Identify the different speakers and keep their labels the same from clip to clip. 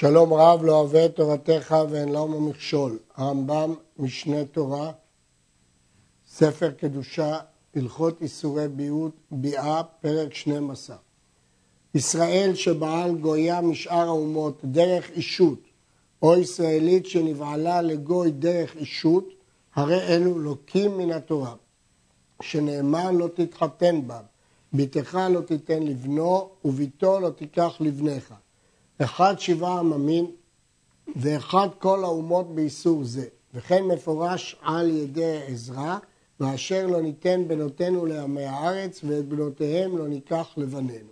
Speaker 1: שלום רב לא אוהב את תורתך ואין לו מכשול. הרמב"ם, משנה תורה, ספר קדושה, הלכות איסורי ביעות, ביעה, פרק 12. ישראל שבעל גויה משאר האומות דרך אישות, או ישראלית שנבעלה לגוי דרך אישות, הרי אלו לוקים מן התורה, שנאמר לא תתחתן בם, בתך לא תיתן לבנו, וביתו לא תיקח לבניך. אחד שבעה עממים ואחד כל האומות באיסור זה. וכן מפורש על ידי עזרא, ואשר לא ניתן בנותינו לעמי הארץ, ואת בנותיהם לא ניקח לבנינו.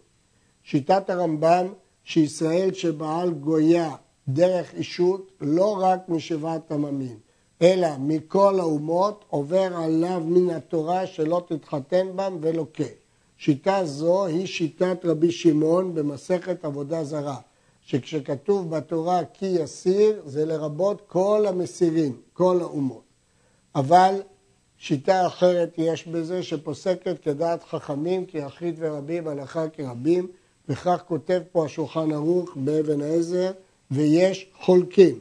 Speaker 1: שיטת הרמב"ם שישראל שבעל גויה דרך אישות לא רק משבעת עממים, אלא מכל האומות עובר עליו מן התורה שלא תתחתן בם ולוקה. שיטה זו היא שיטת רבי שמעון במסכת עבודה זרה. שכשכתוב בתורה כי יסיר, זה לרבות כל המסירים, כל האומות. אבל שיטה אחרת יש בזה שפוסקת כדעת חכמים, כי יחיד ורבים, הלכה כרבים, וכך כותב פה השולחן ערוך באבן העזר, ויש חולקים.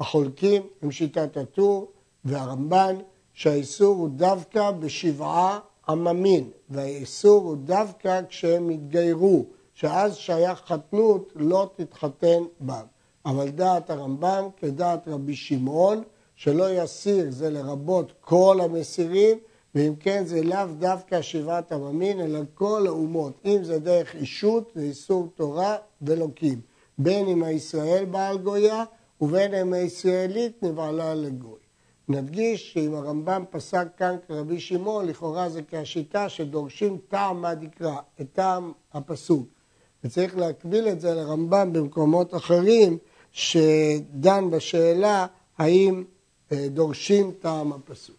Speaker 1: החולקים הם שיטת הטור והרמב"ן, שהאיסור הוא דווקא בשבעה עממין, והאיסור הוא דווקא כשהם התגיירו. שאז שייך חתנות לא תתחתן בם. אבל דעת הרמב"ם כדעת רבי שמעון, שלא יסיר זה לרבות כל המסירים, ואם כן זה לאו דווקא שבעת עממין, אלא כל האומות. אם זה דרך אישות, זה איסור תורה ולוקים. בין אם הישראל בעל גויה, ובין אם הישראלית נבעלה לגוי. נדגיש שאם הרמב"ם פסק כאן כרבי שמעון, לכאורה זה כהשיטה שדורשים טעם מהדקרא, את טעם הפסוק. וצריך להקביל את זה לרמב"ם במקומות אחרים, שדן בשאלה האם אה, דורשים טעם הפסוק.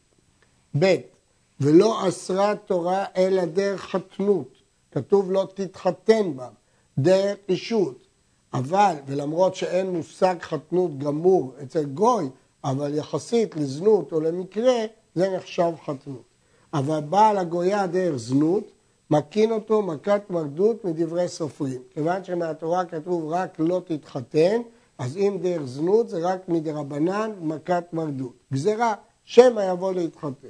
Speaker 1: ב. ולא אסרה תורה אלא דרך חתנות, כתוב לא תתחתן בה, דרך אישות. אבל, ולמרות שאין מושג חתנות גמור אצל גוי, אבל יחסית לזנות או למקרה, זה נחשב חתנות. אבל בעל הגויה דרך זנות, מקין אותו מכת מרדות מדברי סופרים. כיוון שמהתורה כתוב רק לא תתחתן, אז אם דרך זנות זה רק מדרבנן מכת מרדות. גזירה, שמא יבוא להתחתן.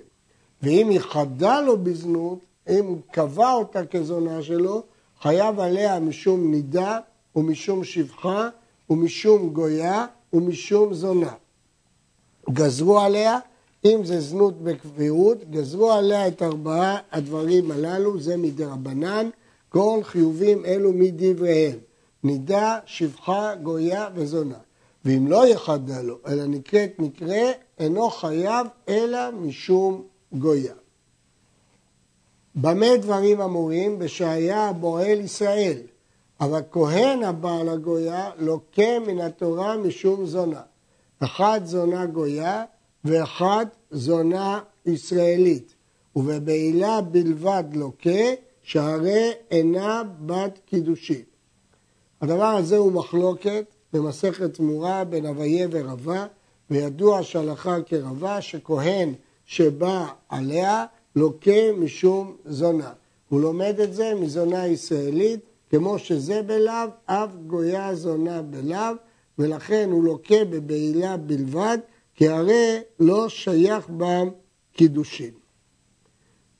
Speaker 1: ואם היא חדה לו בזנות, אם קבע אותה כזונה שלו, חייב עליה משום נידה ומשום שפחה ומשום גויה ומשום זונה. גזרו עליה אם זה זנות בקביעות, גזרו עליה את ארבעה הדברים הללו, זה מדרבנן, כל חיובים אלו מדבריהם, נידה, שפחה, גויה וזונה. ואם לא יחדה לו, אלא נקראת מקרה, אינו חייב אלא משום גויה. במה דברים אמורים? בשהיה בועל ישראל, אבל כהן הבעל הגויה לוקה מן התורה משום זונה. אחת זונה גויה ואחת זונה ישראלית, ובבעילה בלבד לוקה, שהרי אינה בת קידושין. הדבר הזה הוא מחלוקת במסכת תמורה בין אביה ורבה, וידוע שהלכה כרבה שכהן שבא עליה לוקה משום זונה. הוא לומד את זה מזונה ישראלית, כמו שזה בלאו, אף גויה זונה בלאו, ולכן הוא לוקה בבעילה בלבד, כי הרי לא שייך בם קידושין.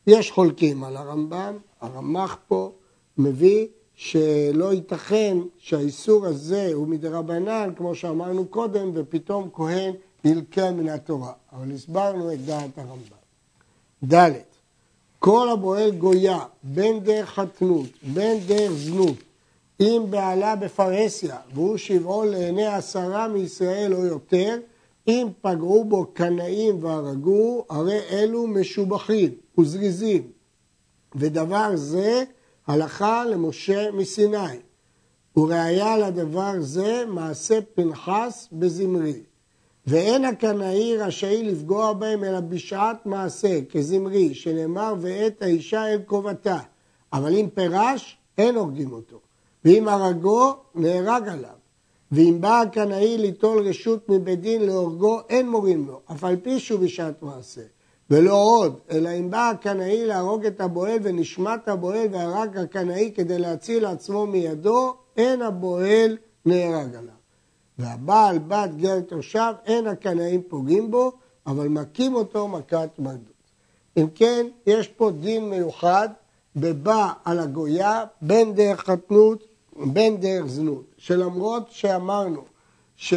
Speaker 1: יש חולקים על הרמב"ם, הרמ"ח פה מביא שלא ייתכן שהאיסור הזה הוא מדרבנן, כמו שאמרנו קודם, ופתאום כהן ילקה מן התורה. אבל הסברנו את דעת הרמב"ם. ד' כל הבועל גויה, בין דרך חתנות, בין דרך זנות, אם בעלה בפרהסיה, והוא שבעו לעיני עשרה מישראל או יותר, אם פגעו בו קנאים והרגו, הרי אלו משובחים וזריזים. ודבר זה הלכה למשה מסיני. וראיה לדבר זה מעשה פנחס בזמרי. ואין הקנאי רשאי לפגוע בהם אלא בשעת מעשה, כזמרי, שנאמר ואת האישה אל קובתה. אבל אם פרש, אין הורגים אותו. ואם הרגו, נהרג עליו. ואם בא הקנאי ליטול רשות מבית דין להורגו, אין מורים לו, אף על פי שהוא בשעת מעשה. ולא עוד, אלא אם בא הקנאי להרוג את הבועל ונשמט הבועל והרג הקנאי כדי להציל עצמו מידו, אין הבועל נהרג עליו. והבעל בת גר תושב, אין הקנאים פוגעים בו, אבל מכים אותו מכת מרדות. אם כן, יש פה דין מיוחד בבא על הגויה בין דרך חתנות בין דרך זנות, שלמרות שאמרנו